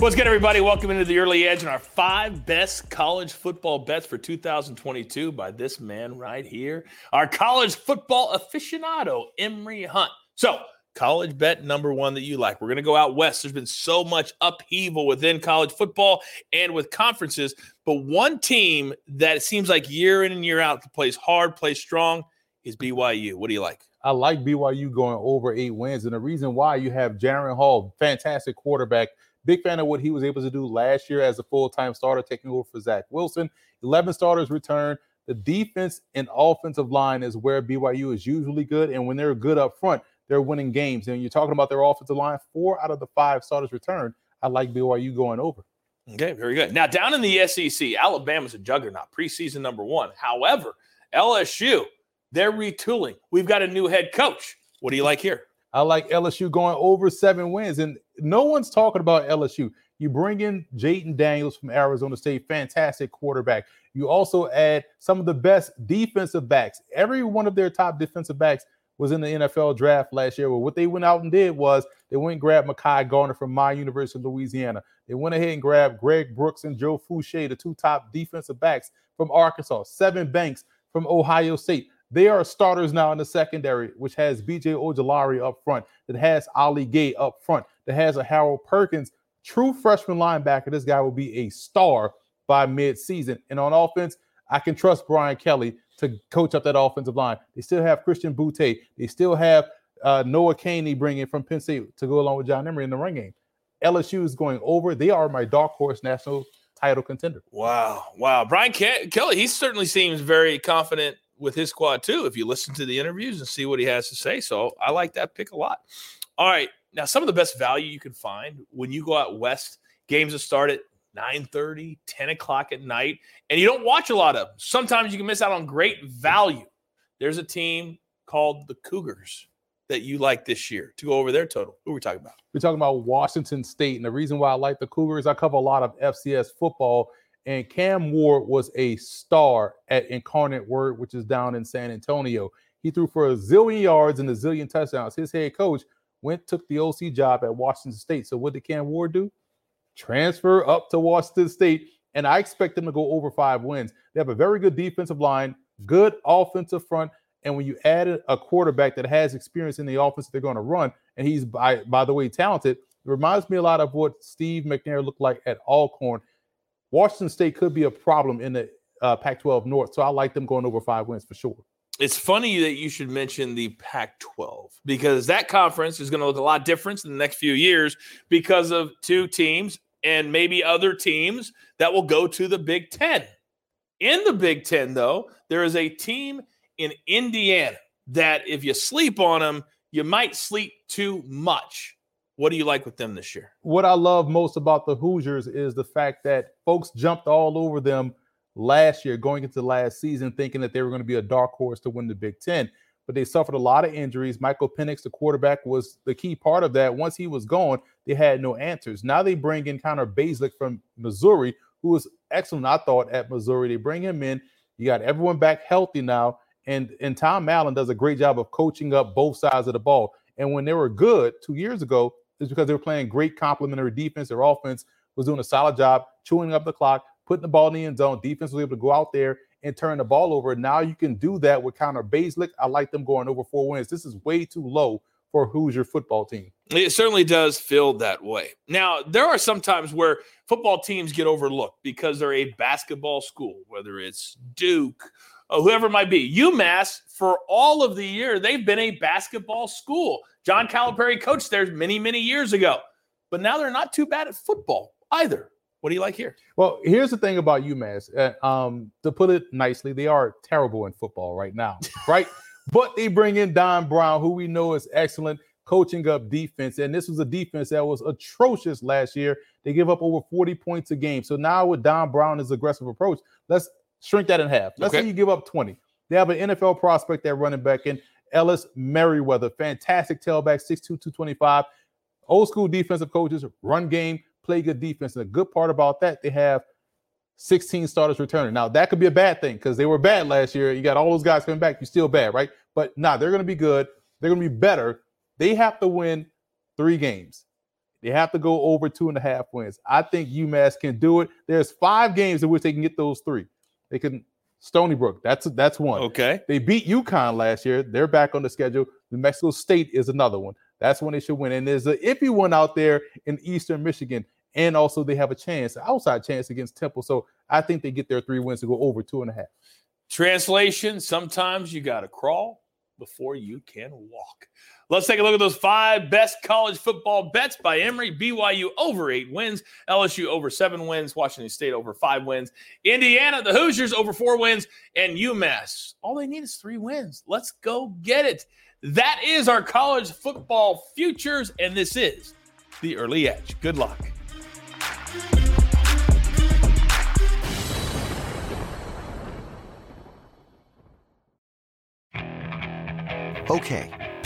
What's good, everybody? Welcome into the early edge and our five best college football bets for 2022 by this man right here, our college football aficionado, Emory Hunt. So, college bet number one that you like. We're going to go out west. There's been so much upheaval within college football and with conferences, but one team that seems like year in and year out plays hard, plays strong is BYU. What do you like? I like BYU going over eight wins. And the reason why you have Jaren Hall, fantastic quarterback Big fan of what he was able to do last year as a full time starter, taking over for Zach Wilson. 11 starters return. The defense and offensive line is where BYU is usually good. And when they're good up front, they're winning games. And you're talking about their offensive line, four out of the five starters return. I like BYU going over. Okay, very good. Now, down in the SEC, Alabama's a juggernaut, preseason number one. However, LSU, they're retooling. We've got a new head coach. What do you like here? I like LSU going over seven wins. And no one's talking about LSU. You bring in Jayden Daniels from Arizona State, fantastic quarterback. You also add some of the best defensive backs. Every one of their top defensive backs was in the NFL draft last year. Well, what they went out and did was they went and grabbed Mekhi Garner from my University of Louisiana. They went ahead and grabbed Greg Brooks and Joe Foucha, the two top defensive backs from Arkansas, Sevyn Banks from Ohio State. They are starters now in the secondary, which has BJ Ojulari up front, that has Ali Gaye up front, that has a Harold Perkins, true freshman linebacker. This guy will be a star by mid-season. And on offense, I can trust Brian Kelly to coach up that offensive line. They still have Christian Boutte. They still have uh, Noah Cain bringing from Penn State to go along with John Emery in the ring game. LSU is going over. They are my dark horse national title contender. Wow. Wow. Brian Ke- Kelly, he certainly seems very confident with his squad too. If you listen to the interviews and see what he has to say, so I like that pick a lot. All right, now some of the best value you can find when you go out west. Games that start at 9 30, 10 o'clock at night, and you don't watch a lot of them. Sometimes you can miss out on great value. There's a team called the Cougars that you like this year to go over their total. Who are we talking about? We're talking about Washington State. And the reason why I like the Cougars, I cover a lot of FCS football and Cam Ward was a star at Incarnate Word, which is down in San Antonio. He threw for a zillion yards and a zillion touchdowns. His head coach went took the OC job at Washington State. So what did Cam Ward do? Transfer up to Washington State, and I expect them to go over five wins. They have a very good defensive line, good offensive front, and when you add a quarterback that has experience in the offense they're going to run, and he's by by the way talented, it reminds me a lot of what Steve McNair looked like at Alcorn Washington State could be a problem in the uh, Pac 12 North. So I like them going over five wins for sure. It's funny that you should mention the Pac 12 because that conference is going to look a lot different in the next few years because of two teams and maybe other teams that will go to the Big Ten. In the Big Ten, though, there is a team in Indiana that if you sleep on them, you might sleep too much. What do you like with them this year? What I love most about the Hoosiers is the fact that folks jumped all over them last year, going into last season, thinking that they were going to be a dark horse to win the Big Ten. But they suffered a lot of injuries. Michael Penix, the quarterback, was the key part of that. Once he was gone, they had no answers. Now they bring in Connor Bazelak from Missouri, who was excellent, I thought, at Missouri. They bring him in. You got everyone back healthy now. And, and Tom Allen does a great job of coaching up both sides of the ball. And when they were good two years ago, is because they were playing great complementary defense. Their offense was doing a solid job chewing up the clock, putting the ball in the end zone. Defense was able to go out there and turn the ball over. Now you can do that with Connor Bazelak. I like them going over four wins. This is way too low for Hoosier football team. It certainly does feel that way. Now, there are some times where football teams get overlooked because they're a basketball school, whether it's Duke, or whoever it might be. UMass, for all of the year, they've been a basketball school. John Calipari coached there many, many years ago, but now they're not too bad at football either. What do you like here? Well, here's the thing about UMass. Uh, um, to put it nicely, they are terrible in football right now, right? but they bring in Don Brown, who we know is excellent coaching up defense. And this was a defense that was atrocious last year. They give up over 40 points a game. So now with Don Brown's aggressive approach, let's shrink that in half. Let's okay. say you give up 20. They have an NFL prospect that running back in Ellis Merriweather, fantastic tailback, 6'2, 225. Old school defensive coaches, run game, play good defense. And the good part about that, they have 16 starters returning. Now, that could be a bad thing because they were bad last year. You got all those guys coming back. You're still bad, right? But nah, they're going to be good. They're going to be better. They have to win three games. They have to go over two and a half wins. I think UMass can do it. There's five games in which they can get those three. They can Stony Brook. That's that's one. Okay. They beat UConn last year. They're back on the schedule. New Mexico State is another one. That's when they should win. And there's a iffy one out there in Eastern Michigan. And also they have a chance, outside chance against Temple. So I think they get their three wins to go over two and a half. Translation: Sometimes you got to crawl before you can walk. Let's take a look at those five best college football bets by Emory. BYU over eight wins, LSU over seven wins, Washington State over five wins, Indiana, the Hoosiers over four wins, and UMass. All they need is three wins. Let's go get it. That is our college football futures, and this is the early edge. Good luck. Okay.